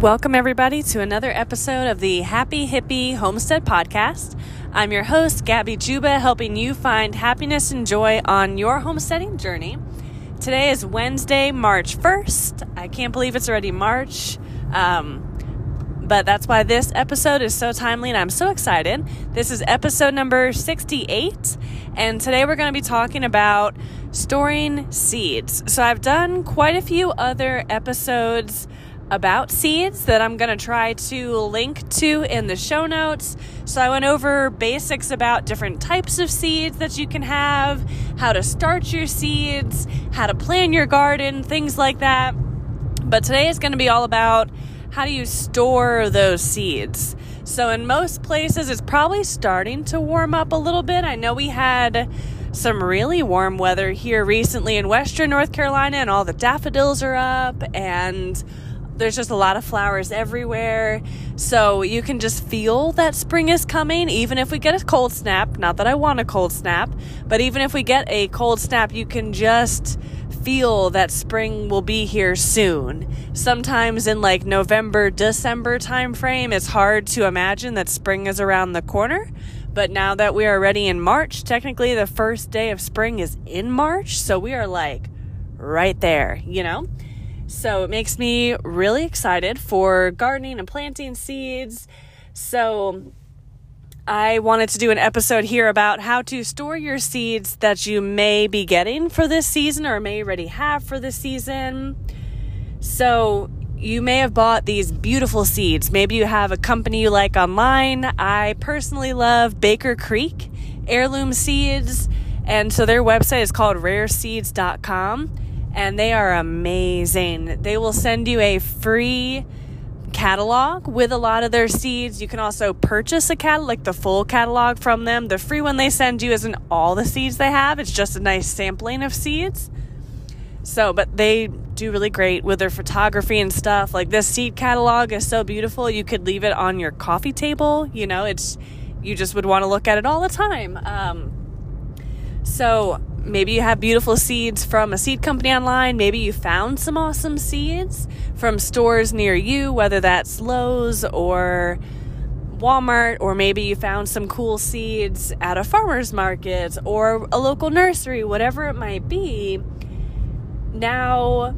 Welcome, everybody, to another episode of the Happy Hippie Homestead Podcast. I'm your host, Gabby Juba, helping you find happiness and joy on your homesteading journey. Today is Wednesday, March 1st. I can't believe it's already March. Um, but that's why this episode is so timely and I'm so excited. This is episode number 68, and today we're going to be talking about storing seeds. So, I've done quite a few other episodes about seeds that I'm going to try to link to in the show notes. So I went over basics about different types of seeds that you can have, how to start your seeds, how to plan your garden, things like that. But today is going to be all about how do you store those seeds. So in most places it's probably starting to warm up a little bit. I know we had some really warm weather here recently in western North Carolina and all the daffodils are up and there's just a lot of flowers everywhere. So you can just feel that spring is coming, even if we get a cold snap. Not that I want a cold snap, but even if we get a cold snap, you can just feel that spring will be here soon. Sometimes in like November, December timeframe, it's hard to imagine that spring is around the corner. But now that we are already in March, technically the first day of spring is in March. So we are like right there, you know? So it makes me really excited for gardening and planting seeds. So I wanted to do an episode here about how to store your seeds that you may be getting for this season or may already have for this season. So you may have bought these beautiful seeds. Maybe you have a company you like online. I personally love Baker Creek Heirloom Seeds. And so their website is called rareseeds.com and they are amazing. They will send you a free catalog with a lot of their seeds. You can also purchase a catalog, like the full catalog from them. The free one they send you isn't all the seeds they have, it's just a nice sampling of seeds. So, but they do really great with their photography and stuff. Like this seed catalog is so beautiful. You could leave it on your coffee table. You know, it's you just would want to look at it all the time. Um, so maybe you have beautiful seeds from a seed company online. Maybe you found some awesome seeds from stores near you, whether that's Lowe's or Walmart, or maybe you found some cool seeds at a farmer's market or a local nursery, whatever it might be. Now,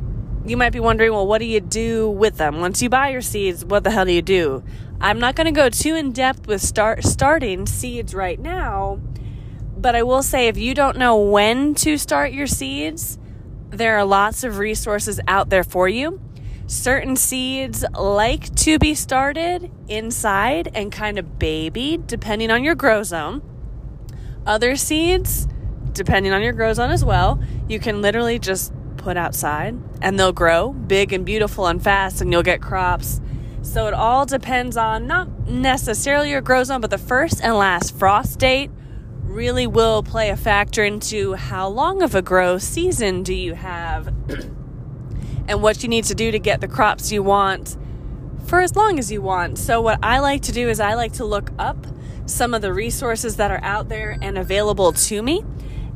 you might be wondering, well, what do you do with them? Once you buy your seeds, what the hell do you do? I'm not going to go too in depth with start starting seeds right now but I will say, if you don't know when to start your seeds, there are lots of resources out there for you. Certain seeds like to be started inside and kind of babied, depending on your grow zone. Other seeds, depending on your grow zone as well, you can literally just put outside and they'll grow big and beautiful and fast, and you'll get crops. So it all depends on not necessarily your grow zone, but the first and last frost date really will play a factor into how long of a grow season do you have and what you need to do to get the crops you want for as long as you want. So, what I like to do is I like to look up some of the resources that are out there and available to me.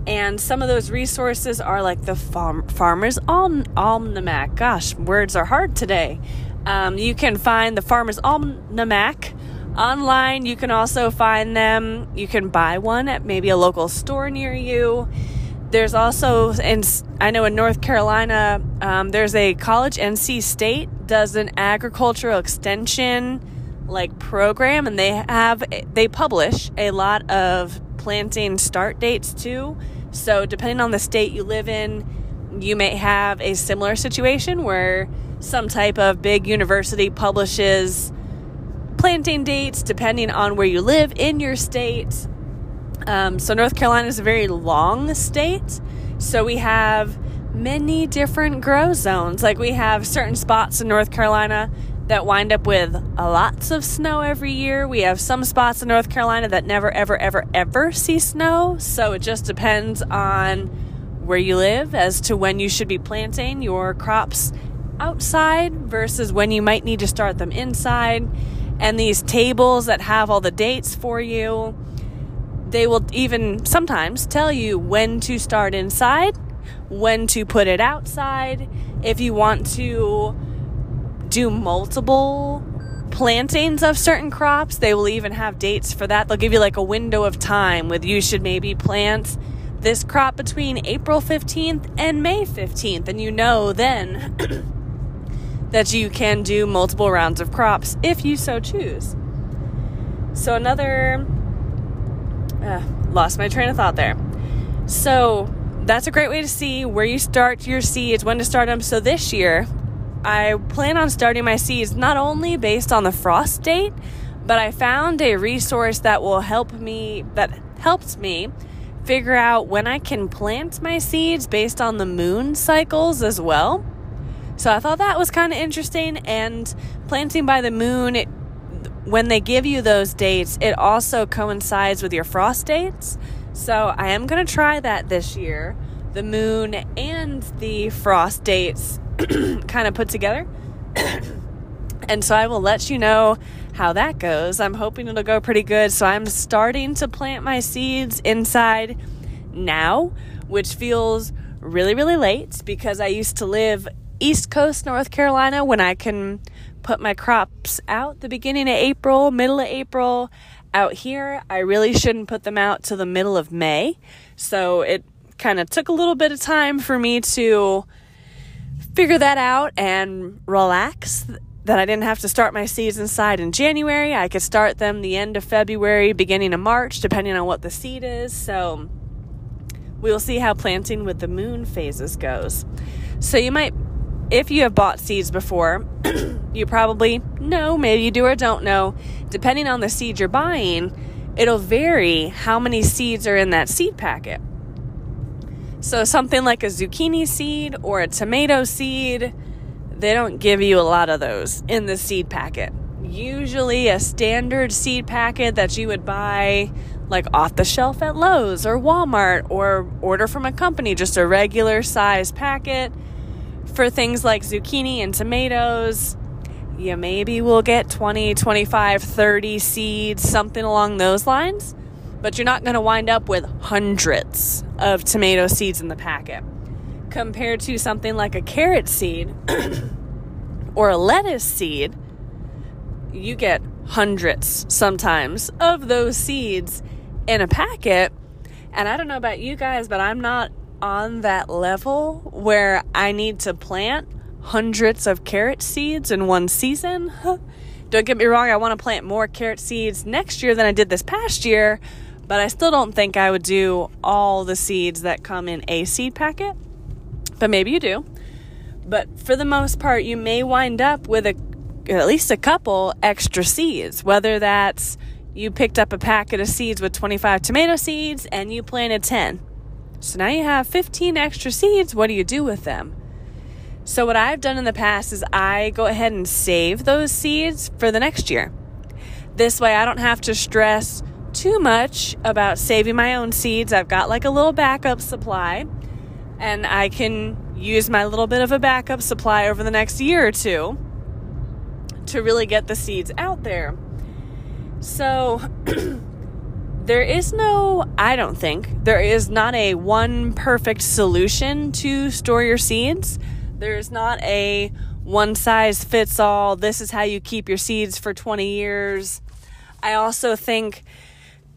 And some of those resources are like the farm, Farmer's Almanac. Gosh, words are hard today. Um, you can find the Farmer's Almanac Online, you can also find them. You can buy one at maybe a local store near you. There's also, and I know in North Carolina, um, there's a college, NC State does an agricultural extension like program, and they have they publish a lot of planting start dates too. So depending on the state you live in, you may have a similar situation where some type of big university publishes planting dates depending on where you live in your state. Um, so, North Carolina is a very long state. So, we have many different grow zones. Like, we have certain spots in North Carolina that wind up with lots of snow every year. We have some spots in North Carolina that never, ever, ever, ever see snow. So, it just depends on where you live as to when you should be planting your crops outside versus when you might need to start them inside and these tables that have all the dates for you. They will even sometimes tell you when to start inside, when to put it outside, if you want to do multiple plantings of certain crops. They will even have dates for that. They'll give you like a window of time with you should maybe plant this crop between April 15th and May 15th, and you know then that you can do multiple rounds of crops if you so choose. So, another. Uh, lost my train of thought there. So, that's a great way to see where you start your seeds, when to start them. So, this year, I plan on starting my seeds not only based on the frost date, but I found a resource that will help me, that helps me figure out when I can plant my seeds based on the moon cycles as well. So I thought that was kind of interesting. And planting by the moon, it, when they give you those dates, it also coincides with your frost dates. So I am going to try that this year the moon and the frost dates kind of put together. and so I will let you know how that goes. I'm hoping it'll go pretty good. So I'm starting to plant my seeds inside now, which feels really, really late because I used to live East Coast, North Carolina, when I can put my crops out the beginning of April, middle of April. Out here, I really shouldn't put them out till the middle of May. So it kind of took a little bit of time for me to figure that out and relax that I didn't have to start my seeds inside in January. I could start them the end of February, beginning of March, depending on what the seed is. So we will see how planting with the moon phases goes. So you might, if you have bought seeds before, you probably know, maybe you do or don't know, depending on the seed you're buying, it'll vary how many seeds are in that seed packet. So something like a zucchini seed or a tomato seed they don't give you a lot of those in the seed packet. Usually, a standard seed packet that you would buy like off the shelf at Lowe's or Walmart or order from a company, just a regular size packet for things like zucchini and tomatoes. You maybe will get 20, 25, 30 seeds, something along those lines, but you're not going to wind up with hundreds of tomato seeds in the packet compared to something like a carrot seed or a lettuce seed, you get hundreds sometimes of those seeds in a packet. And I don't know about you guys, but I'm not on that level where I need to plant hundreds of carrot seeds in one season. don't get me wrong, I want to plant more carrot seeds next year than I did this past year, but I still don't think I would do all the seeds that come in a seed packet but maybe you do. But for the most part, you may wind up with a at least a couple extra seeds, whether that's you picked up a packet of seeds with 25 tomato seeds and you planted 10. So now you have 15 extra seeds. What do you do with them? So, what I've done in the past is I go ahead and save those seeds for the next year. This way, I don't have to stress too much about saving my own seeds. I've got like a little backup supply and I can use my little bit of a backup supply over the next year or two to really get the seeds out there. So, there is no, I don't think, there is not a one perfect solution to store your seeds. There is not a one size fits all, this is how you keep your seeds for 20 years. I also think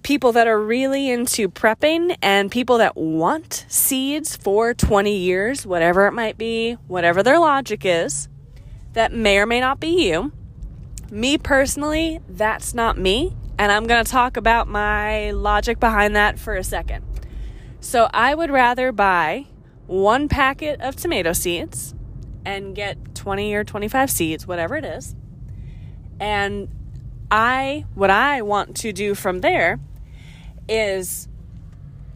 people that are really into prepping and people that want seeds for 20 years, whatever it might be, whatever their logic is, that may or may not be you. Me personally, that's not me. And I'm going to talk about my logic behind that for a second. So I would rather buy one packet of tomato seeds and get 20 or 25 seeds, whatever it is. And I, what I want to do from there is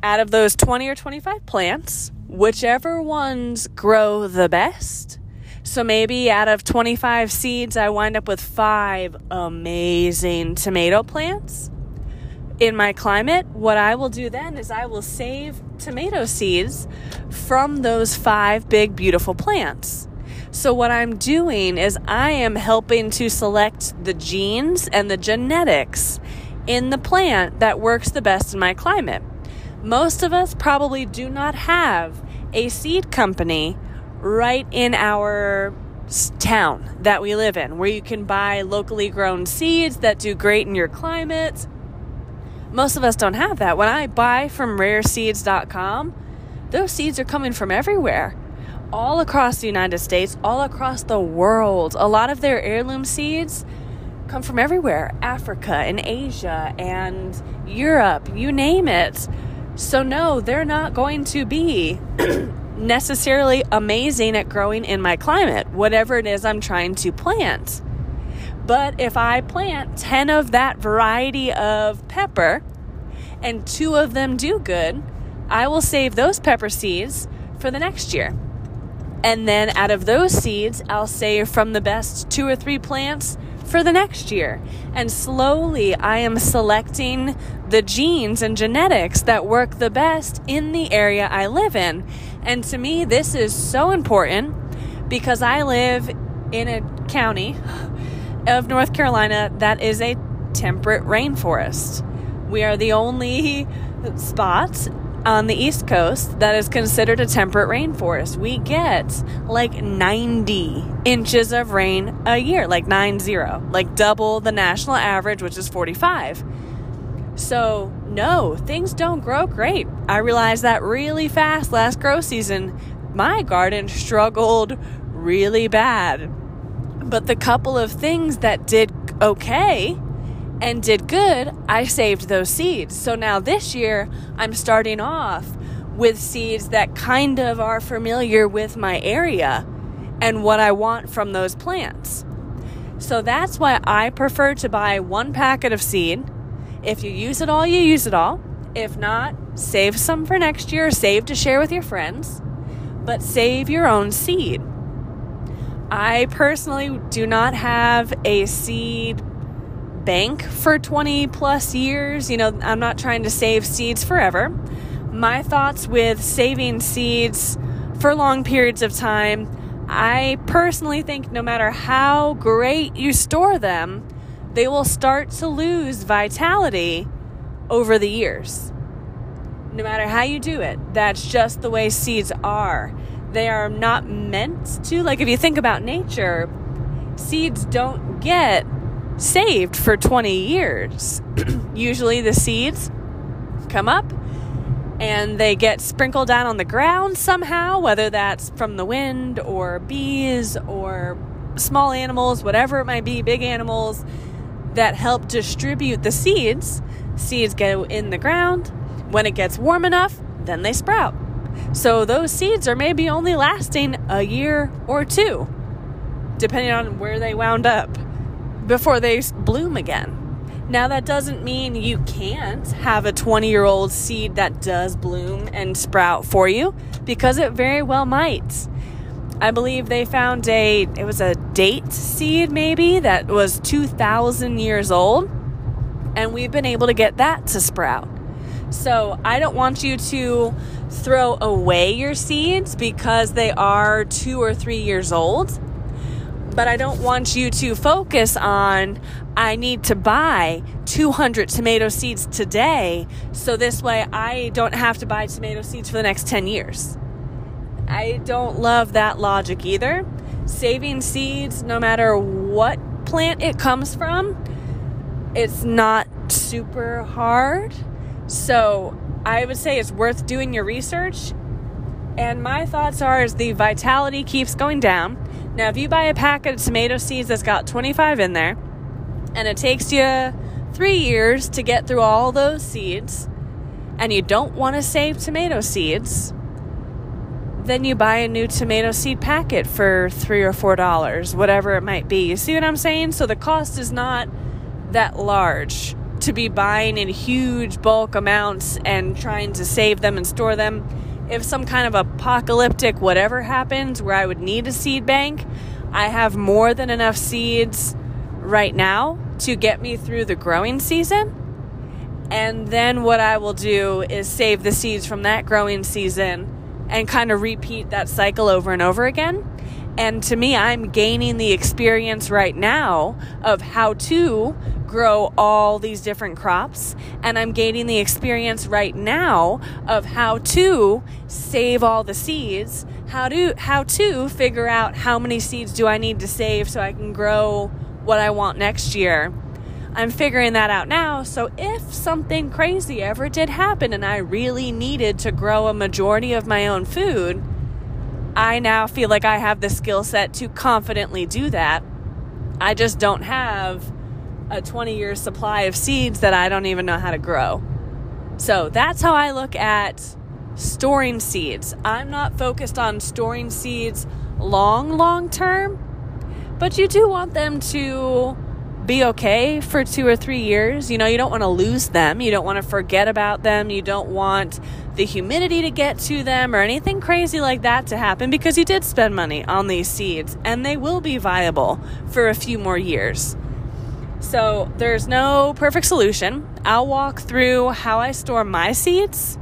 out of those 20 or 25 plants, whichever ones grow the best. So maybe out of 25 seeds, I wind up with five amazing tomato plants. In my climate, what I will do then is I will save tomato seeds from those five big, beautiful plants. So, what I'm doing is I am helping to select the genes and the genetics in the plant that works the best in my climate. Most of us probably do not have a seed company right in our town that we live in where you can buy locally grown seeds that do great in your climate. Most of us don't have that. When I buy from rareseeds.com, those seeds are coming from everywhere. All across the United States, all across the world. A lot of their heirloom seeds come from everywhere Africa and Asia and Europe, you name it. So, no, they're not going to be necessarily amazing at growing in my climate, whatever it is I'm trying to plant. But if I plant 10 of that variety of pepper and two of them do good, I will save those pepper seeds for the next year. And then out of those seeds, I'll save from the best two or three plants for the next year. And slowly, I am selecting the genes and genetics that work the best in the area I live in. And to me, this is so important because I live in a county of North Carolina that is a temperate rainforest. We are the only spot on the East Coast that is considered a temperate rainforest. We get like 90 inches of rain a year, like 90, like double the national average, which is 45. So, no, things don't grow great. I realized that really fast last grow season. My garden struggled really bad. But the couple of things that did okay and did good, I saved those seeds. So now this year, I'm starting off with seeds that kind of are familiar with my area and what I want from those plants. So that's why I prefer to buy one packet of seed. If you use it all, you use it all. If not, save some for next year, save to share with your friends, but save your own seed. I personally do not have a seed bank for 20 plus years. You know, I'm not trying to save seeds forever. My thoughts with saving seeds for long periods of time, I personally think no matter how great you store them, they will start to lose vitality over the years. No matter how you do it, that's just the way seeds are. They are not meant to, like, if you think about nature, seeds don't get saved for 20 years. Usually the seeds come up and they get sprinkled down on the ground somehow, whether that's from the wind or bees or small animals, whatever it might be, big animals that help distribute the seeds. Seeds go in the ground. When it gets warm enough, then they sprout. So those seeds are maybe only lasting a year or two, depending on where they wound up before they bloom again. Now, that doesn't mean you can't have a 20 year old seed that does bloom and sprout for you, because it very well might. I believe they found a, it was a date seed maybe that was 2,000 years old, and we've been able to get that to sprout. So I don't want you to throw away your seeds because they are two or three years old but I don't want you to focus on I need to buy 200 tomato seeds today so this way I don't have to buy tomato seeds for the next 10 years. I don't love that logic either. Saving seeds, no matter what plant it comes from, it's not super hard. So I would say it's worth doing your research. And my thoughts are as the vitality keeps going down, now, if you buy a packet of tomato seeds that's got 25 in there, and it takes you three years to get through all those seeds, and you don't want to save tomato seeds, then you buy a new tomato seed packet for three or four dollars, whatever it might be. You see what I'm saying? So the cost is not that large to be buying in huge bulk amounts and trying to save them and store them if some kind of apocalyptic whatever happens where I would need a seed bank, I have more than enough seeds right now to get me through the growing season. And then what I will do is save the seeds from that growing season and kind of repeat that cycle over and over again. And to me, I'm gaining the experience right now of how to grow all these different crops. And I'm gaining the experience right now of how to save all the seeds, how to how to figure out how many seeds do I need to save so I can grow what I want next year. I'm figuring that out now. So if something crazy ever did happen and I really needed to grow a majority of my own food, I now feel like I have the skill set to confidently do that. I just don't have a 20 year supply of seeds that I don't even know how to grow. So that's how I look at storing seeds. I'm not focused on storing seeds long, long term, but you do want them to be okay for two or three years. You know, you don't want to lose them. You don't want to forget about them. You don't want the humidity to get to them or anything crazy like that to happen because you did spend money on these seeds and they will be viable for a few more years. So there's no perfect solution. I'll walk through how I store my seeds,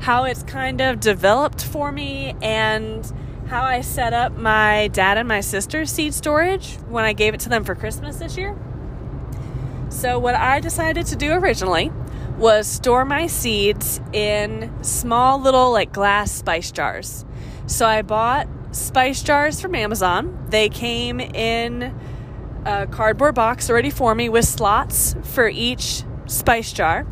how it's kind of developed for me, and how I set up my dad and my sister's seed storage when I gave it to them for Christmas this year. So, what I decided to do originally was store my seeds in small little like glass spice jars. So, I bought spice jars from Amazon. They came in a cardboard box already for me with slots for each spice jar.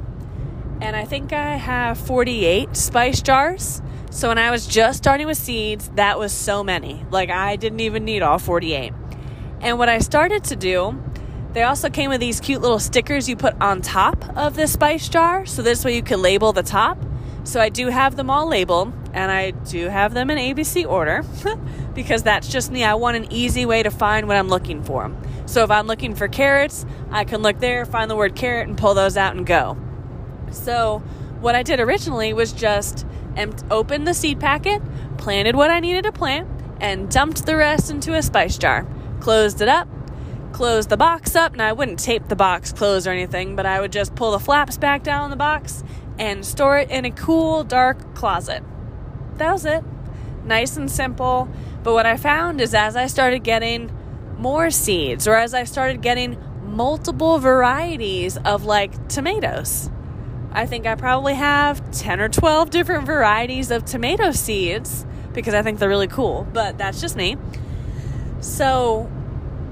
And I think I have 48 spice jars. So when I was just starting with seeds, that was so many. Like I didn't even need all 48. And what I started to do they also came with these cute little stickers you put on top of the spice jar, so this way you can label the top. So I do have them all labeled, and I do have them in ABC order because that's just me. I want an easy way to find what I'm looking for. So if I'm looking for carrots, I can look there, find the word carrot, and pull those out and go. So what I did originally was just open the seed packet, planted what I needed to plant, and dumped the rest into a spice jar. Closed it up, close the box up. Now, I wouldn't tape the box closed or anything, but I would just pull the flaps back down on the box and store it in a cool, dark closet. That was it. Nice and simple. But what I found is as I started getting more seeds, or as I started getting multiple varieties of like tomatoes, I think I probably have 10 or 12 different varieties of tomato seeds because I think they're really cool, but that's just me. So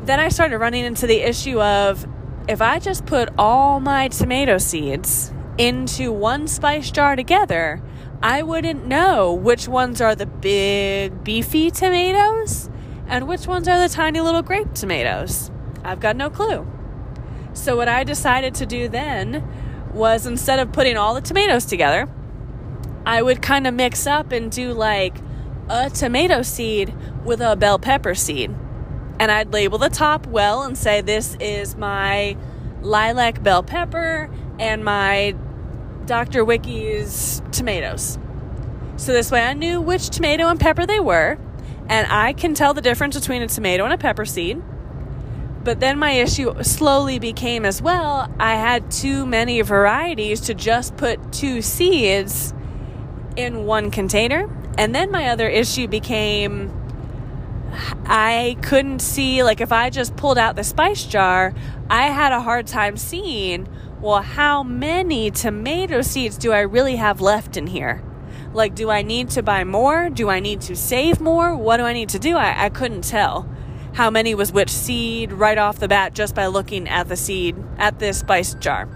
then I started running into the issue of if I just put all my tomato seeds into one spice jar together, I wouldn't know which ones are the big, beefy tomatoes and which ones are the tiny little grape tomatoes. I've got no clue. So, what I decided to do then was instead of putting all the tomatoes together, I would kind of mix up and do like a tomato seed with a bell pepper seed and I'd label the top well and say this is my lilac bell pepper and my Dr. Wiki's tomatoes. So this way I knew which tomato and pepper they were, and I can tell the difference between a tomato and a pepper seed. But then my issue slowly became as well, I had too many varieties to just put two seeds in one container. And then my other issue became I couldn't see, like, if I just pulled out the spice jar, I had a hard time seeing, well, how many tomato seeds do I really have left in here? Like, do I need to buy more? Do I need to save more? What do I need to do? I, I couldn't tell how many was which seed right off the bat just by looking at the seed at this spice jar.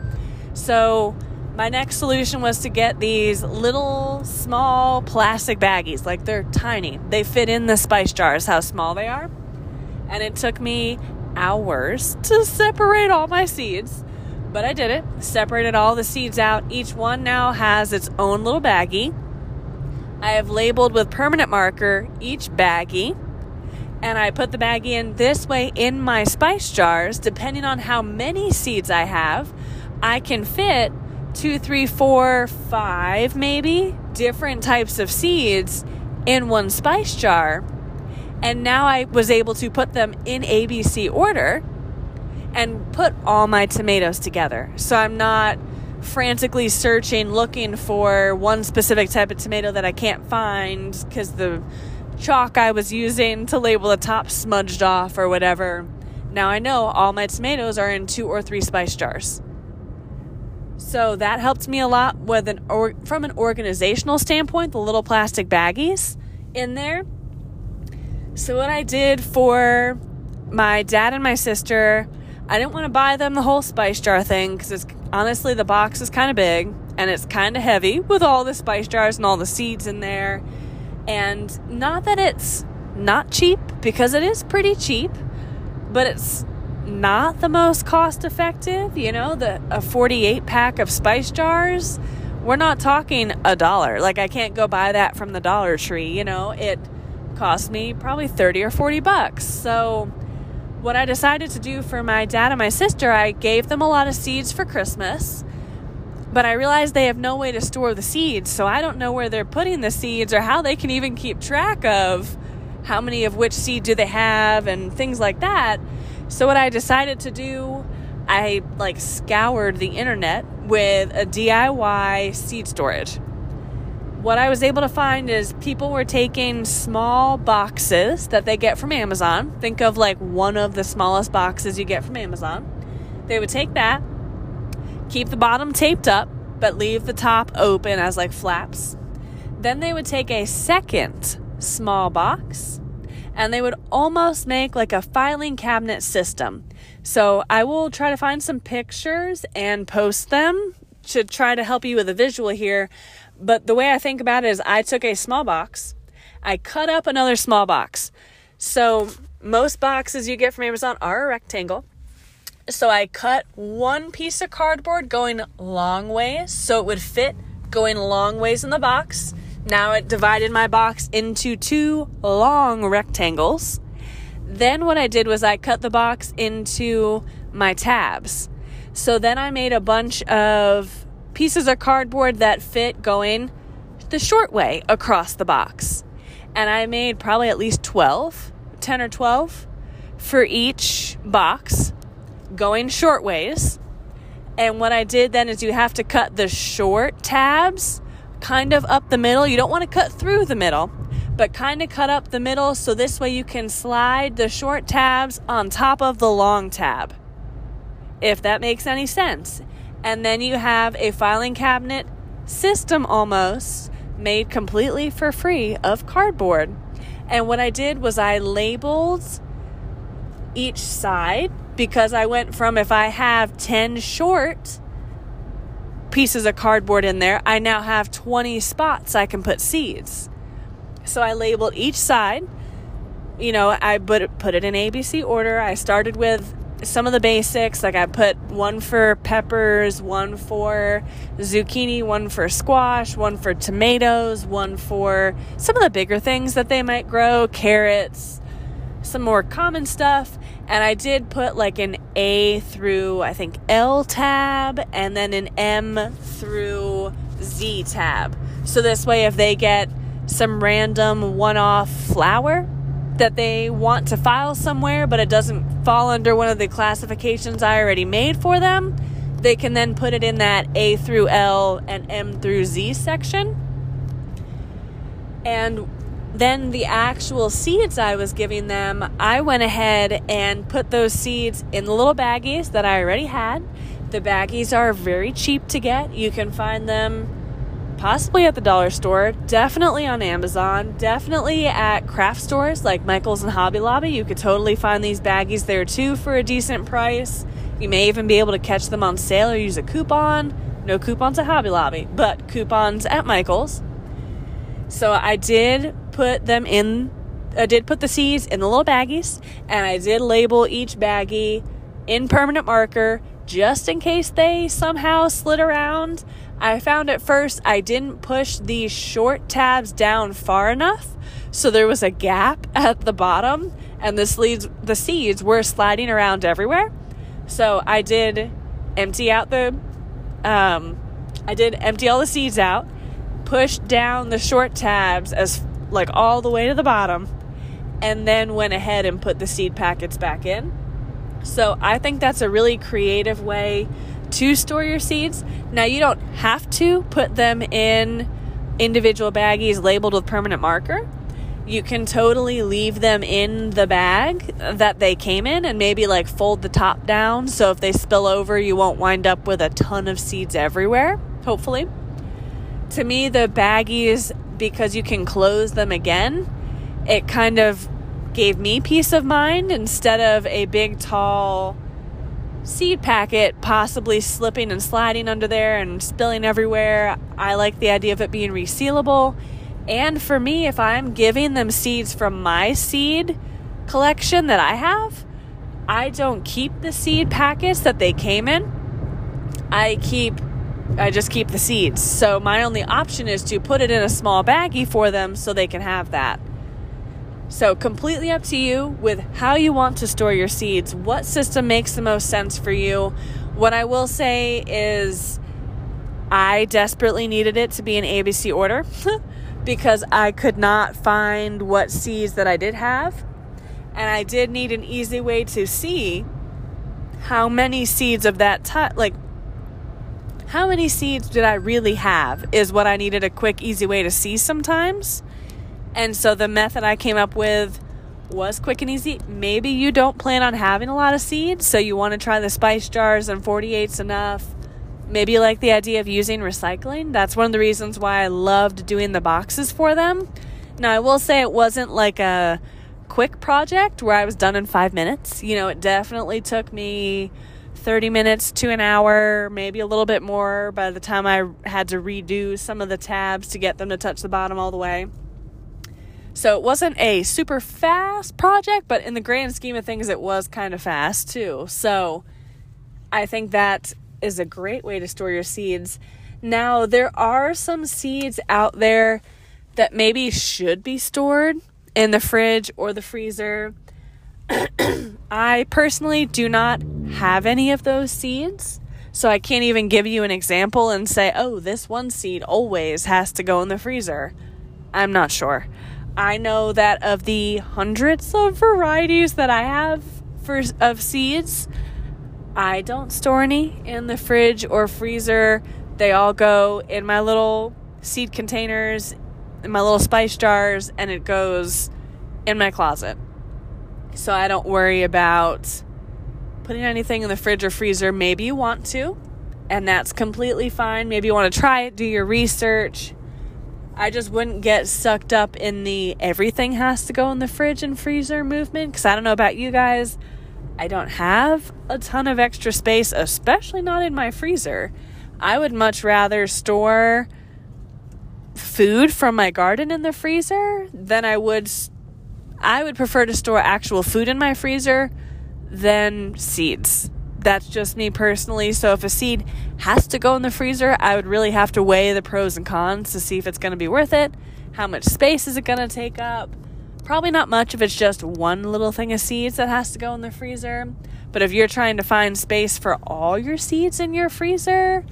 So, my next solution was to get these little small plastic baggies. Like they're tiny. They fit in the spice jars, how small they are. And it took me hours to separate all my seeds. But I did it. Separated all the seeds out. Each one now has its own little baggie. I have labeled with permanent marker each baggie. And I put the baggie in this way in my spice jars. Depending on how many seeds I have, I can fit two, three, four, five, maybe different types of seeds in one spice jar. And now I was able to put them in ABC order and put all my tomatoes together. So I'm not frantically searching, looking for one specific type of tomato that I can't find because the chalk I was using to label the top smudged off or whatever. Now I know all my tomatoes are in two or three spice jars. So that helped me a lot with an or, from an organizational standpoint, the little plastic baggies in there. So, what I did for my dad and my sister, I didn't want to buy them the whole spice jar thing because it's honestly the box is kind of big and it's kind of heavy with all the spice jars and all the seeds in there. And not that it's not cheap because it is pretty cheap, but it's not the most cost effective. You know, the a 48 pack of spice jars, we're not talking a dollar. Like I can't go buy that from the Dollar Tree, you know. It cost me probably 30 or 40 bucks. So what I decided to do for my dad and my sister, I gave them a lot of seeds for Christmas. But I realized they have no way to store the seeds, so I don't know where they're putting the seeds or how they can even keep track of how many of which seed do they have and things like that. So what I decided to do, I like scoured the internet with a DIY seed storage. What I was able to find is people were taking small boxes that they get from Amazon. Think of like one of the smallest boxes you get from Amazon. They would take that, keep the bottom taped up, but leave the top open as like flaps. Then they would take a second small box and they would almost make like a filing cabinet system. So I will try to find some pictures and post them to try to help you with a visual here. But the way I think about it is I took a small box, I cut up another small box. So most boxes you get from Amazon are a rectangle. So I cut one piece of cardboard going long ways so it would fit going long ways in the box. Now it divided my box into two long rectangles. Then what I did was I cut the box into my tabs. So then I made a bunch of pieces of cardboard that fit going the short way across the box. And I made probably at least 12, 10 or 12 for each box going short ways. And what I did then is you have to cut the short tabs kind of up the middle. You don't want to cut through the middle, but kind of cut up the middle so this way you can slide the short tabs on top of the long tab. If that makes any sense. And then you have a filing cabinet system almost made completely for free of cardboard. And what I did was I labeled each side because I went from if I have 10 short pieces of cardboard in there, I now have 20 spots I can put seeds. So I labeled each side. You know, I put put it in ABC order. I started with some of the basics, like I put one for peppers, one for zucchini, one for squash, one for tomatoes, one for some of the bigger things that they might grow, carrots, some more common stuff. And I did put like an A through, I think, L tab, and then an M through Z tab. So this way, if they get some random one off flower that they want to file somewhere, but it doesn't fall under one of the classifications I already made for them, they can then put it in that A through L and M through Z section. And then the actual seeds I was giving them, I went ahead and put those seeds in the little baggies that I already had. The baggies are very cheap to get. You can find them possibly at the dollar store, definitely on Amazon, definitely at craft stores like Michael's and Hobby Lobby. You could totally find these baggies there too for a decent price. You may even be able to catch them on sale or use a coupon. No coupons at Hobby Lobby, but coupons at Michael's. So I did put them in, I did put the seeds in the little baggies, and I did label each baggie in permanent marker just in case they somehow slid around. I found at first I didn't push these short tabs down far enough, so there was a gap at the bottom, and the seeds, the seeds were sliding around everywhere. So I did empty out the, um, I did empty all the seeds out, pushed down the short tabs as like all the way to the bottom, and then went ahead and put the seed packets back in. So I think that's a really creative way to store your seeds. Now, you don't have to put them in individual baggies labeled with permanent marker. You can totally leave them in the bag that they came in and maybe like fold the top down so if they spill over, you won't wind up with a ton of seeds everywhere, hopefully. To me, the baggies, because you can close them again, it kind of gave me peace of mind instead of a big, tall seed packet possibly slipping and sliding under there and spilling everywhere. I like the idea of it being resealable. And for me, if I'm giving them seeds from my seed collection that I have, I don't keep the seed packets that they came in. I keep I just keep the seeds. So my only option is to put it in a small baggie for them so they can have that. So, completely up to you with how you want to store your seeds, what system makes the most sense for you. What I will say is, I desperately needed it to be in ABC order because I could not find what seeds that I did have. And I did need an easy way to see how many seeds of that type, like, how many seeds did I really have, is what I needed a quick, easy way to see sometimes. And so the method I came up with was quick and easy. Maybe you don't plan on having a lot of seeds, so you want to try the spice jars and 48's enough. Maybe you like the idea of using recycling. That's one of the reasons why I loved doing the boxes for them. Now, I will say it wasn't like a quick project where I was done in five minutes. You know, it definitely took me 30 minutes to an hour, maybe a little bit more by the time I had to redo some of the tabs to get them to touch the bottom all the way. So it wasn't a super fast project, but in the grand scheme of things, it was kind of fast too. So I think that is a great way to store your seeds. Now, there are some seeds out there that maybe should be stored in the fridge or the freezer. I personally do not have any of those seeds. So I can't even give you an example and say, oh, this one seed always has to go in the freezer. I'm not sure. I know that of the hundreds of varieties that I have for of seeds, I don't store any in the fridge or freezer. They all go in my little seed containers, in my little spice jars, and it goes in my closet. So I don't worry about putting anything in the fridge or freezer. Maybe you want to, and that's completely fine. Maybe you want to try it, do your research, I just wouldn't get sucked up in the everything has to go in the fridge and freezer movement because I don't know about you guys. I don't have a ton of extra space, especially not in my freezer. I would much rather store food from my garden in the freezer than I would I would prefer to store actual food in my freezer than seeds that's just me personally. So if a seed has to go in the freezer, I would really have to weigh the pros and cons to see if it's going to be worth it. How much space is it going to take up? Probably not much if it's just one little thing of seeds that has to go in the freezer. But if you're trying to find space for all your seeds in your freezer,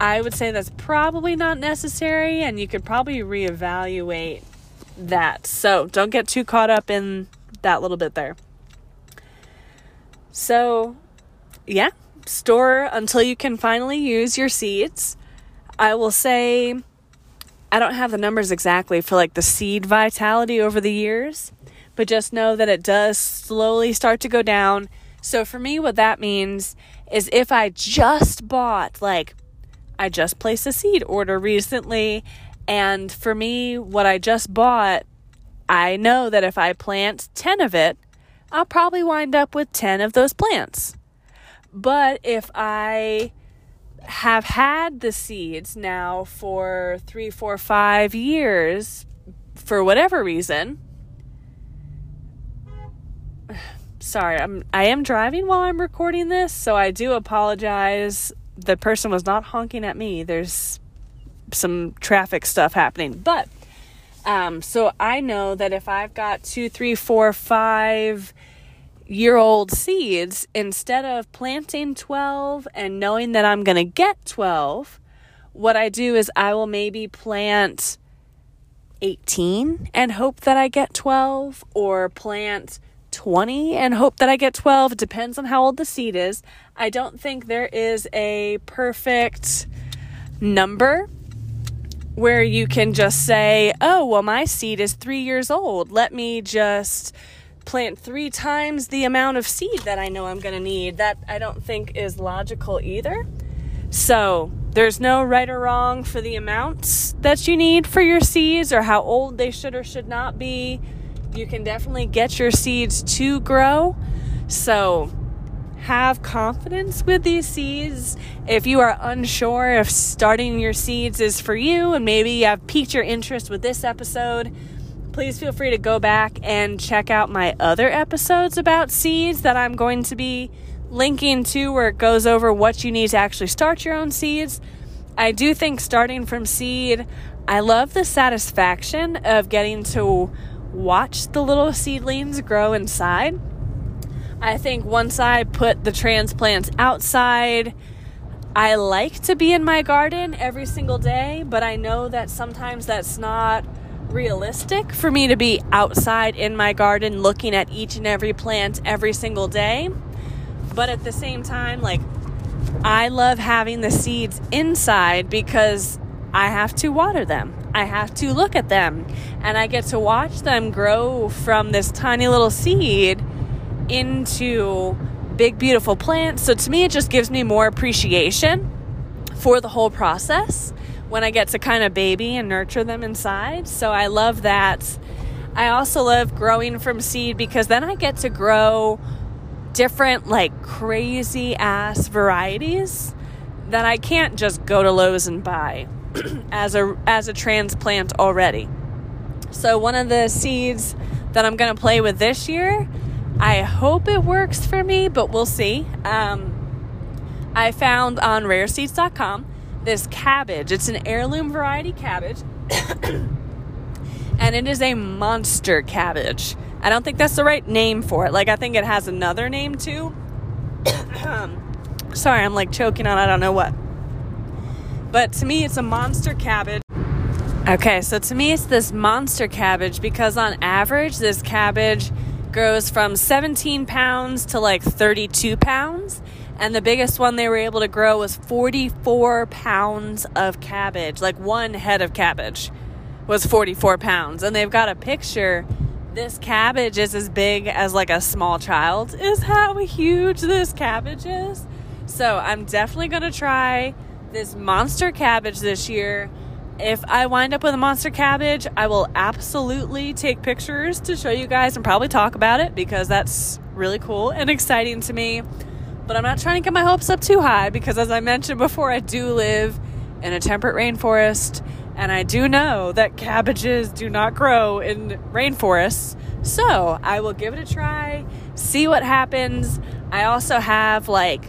I would say that's probably not necessary and you could probably reevaluate that. So don't get too caught up in that little bit there. So, yeah, store until you can finally use your seeds. I will say I don't have the numbers exactly for like the seed vitality over the years, but just know that it does slowly start to go down. So for me, what that means is if I just bought, like, I just placed a seed order recently, and for me, what I just bought, I know that if I plant 10 of it, I'll probably wind up with 10 of those plants. But if I have had the seeds now for three, four, five years, for whatever reason, sorry, I'm I am driving while I'm recording this, so I do apologize. The person was not honking at me. There's some traffic stuff happening, but um, so I know that if I've got two, three, four, five year old seeds, instead of planting 12 and knowing that I'm going to get 12, what I do is I will maybe plant 18 and hope that I get 12, or plant 20 and hope that I get 12. It depends on how old the seed is. I don't think there is a perfect number where you can just say, oh, well, my seed is three years old. Let me just plant three times the amount of seed that I know I'm going to need. That I don't think is logical either. So, there's no right or wrong for the amounts that you need for your seeds or how old they should or should not be. you can definitely get your seeds to grow. So, have confidence with these seeds. If you are unsure if starting your seeds is for you and maybe you have piqued your interest with this episode, please feel free to go back and check out my other episodes about seeds that I'm going to be linking to where it goes over what you need to actually start your own seeds. I do think starting from seed, I love the satisfaction of getting to watch the little seedlings grow inside. I think once I put the transplants outside, I like to be in my garden every single day, but I know that sometimes that's not realistic for me to be outside in my garden looking at each and every plant every single day. But at the same time, like, I love having the seeds inside because I have to water them. I have to look at them. And I get to watch them grow from this tiny little seed into big, beautiful plants. So to me, it just gives me more appreciation for the whole process when I get to kind of baby and nurture them inside. So I love that. I also love growing from seed because then I get to grow different, like crazy ass varieties that I can't just go to Lowe's and buy as a as a transplant already. So one of the seeds that I'm going to play with this year I hope it works for me, but we'll see. Um, I found on rareseeds.com this cabbage. It's an heirloom variety cabbage, and it is a monster cabbage. I don't think that's the right name for it. Like, I think it has another name too. Sorry, I'm like choking on I don't know what. But to me, it's a monster cabbage. Okay, so to me, it's this monster cabbage because on average, this cabbage grows from 17 pounds to like 32 pounds. And the biggest one they were able to grow was 44 pounds of cabbage. Like one head of cabbage was 44 pounds. And they've got a picture. This cabbage is as big as like a small child, is how huge this cabbage is. So I'm definitely going to try this monster cabbage this year if I wind up with a monster cabbage, I will absolutely take pictures to show you guys and probably talk about it because that's really cool and exciting to me. But I'm not trying to get my hopes up too high because, as I mentioned before, I do live in a temperate rainforest and I do know that cabbages do not grow in rainforests. So I will give it a try, see what happens. I also have like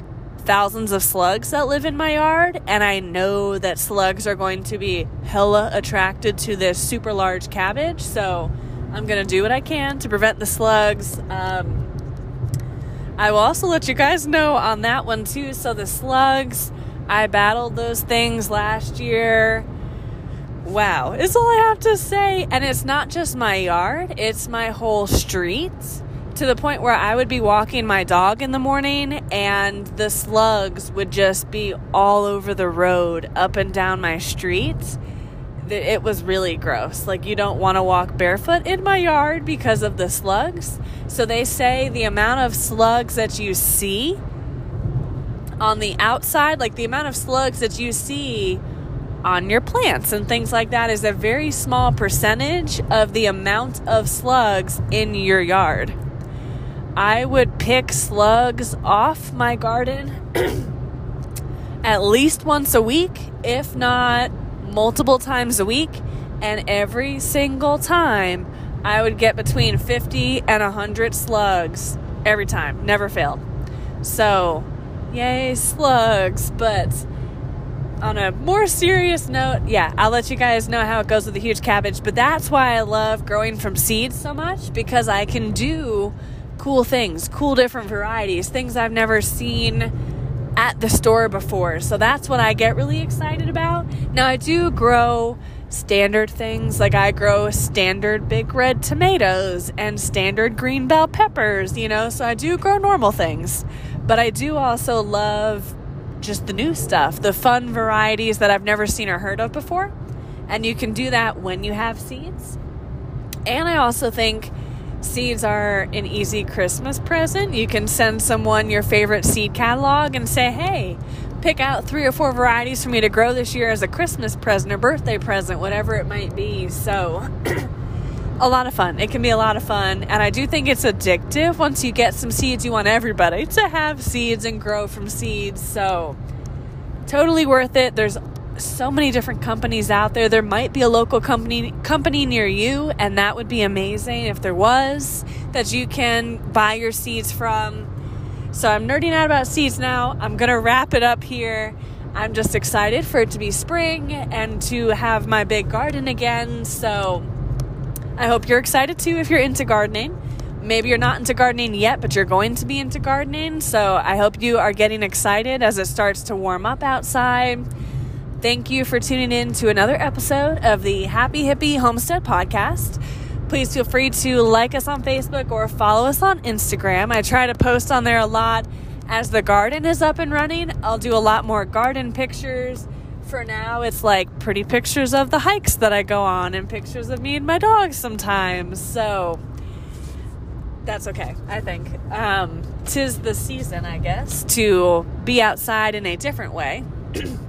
thousands of slugs that live in my yard, and I know that slugs are going to be hella attracted to this super large cabbage. So I'm gonna do what I can to prevent the slugs. Um, I will also let you guys know on that one too. So the slugs, I battled those things last year. Wow, is all I have to say. And it's not just my yard, it's my whole street to the point where I would be walking my dog in the morning and the slugs would just be all over the road, up and down my street. It was really gross. Like, you don't want to walk barefoot in my yard because of the slugs. So, they say the amount of slugs that you see on the outside, like the amount of slugs that you see on your plants and things like that, is a very small percentage of the amount of slugs in your yard. I would pick slugs off my garden at least once a week, if not multiple times a week. And every single time, I would get between 50 and 100 slugs every time. Never failed. So, yay, slugs. But on a more serious note, yeah, I'll let you guys know how it goes with the huge cabbage. But that's why I love growing from seeds so much because I can do cool things, cool different varieties, things I've never seen at the store before. So that's what I get really excited about. Now, I do grow standard things like I grow standard big red tomatoes and standard green bell peppers, you know, so I do grow normal things. But I do also love just the new stuff, the fun varieties that I've never seen or heard of before. And you can do that when you have seeds. And I also think Seeds are an easy Christmas present. You can send someone your favorite seed catalog and say, hey, pick out three or four varieties for me to grow this year as a Christmas present or birthday present, whatever it might be. So a lot of fun. It can be a lot of fun. And I do think it's addictive. Once you get some seeds, you want everybody to have seeds and grow from seeds. So, totally worth it. There's so many different companies out there. There might be a local company company near you, and that would be amazing if there was that you can buy your seeds from. So I'm nerding out about seeds now. I'm to wrap it up here. I'm just excited for it to be spring and to have my big garden again. So I hope you're excited too if you're into gardening. Maybe you're not into gardening yet, but you're going to be into gardening. So I hope you are getting excited as it starts to warm up outside. Thank you for tuning in to another episode of the Happy Hippie Homestead Podcast. Please feel free to like us on Facebook or follow us on Instagram. I try to post on there a lot as the garden is up and running. I'll do a lot more garden pictures. For now, it's like pretty pictures of the hikes that I go on and pictures of me and my dogs sometimes. So that's okay, I think. Um, tis the season, I guess, to be outside in a different way.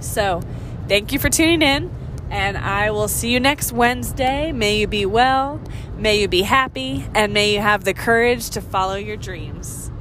so, thank you for tuning in, and I will see you next Wednesday. May you be well, may you be happy, and may you have the courage to follow your dreams.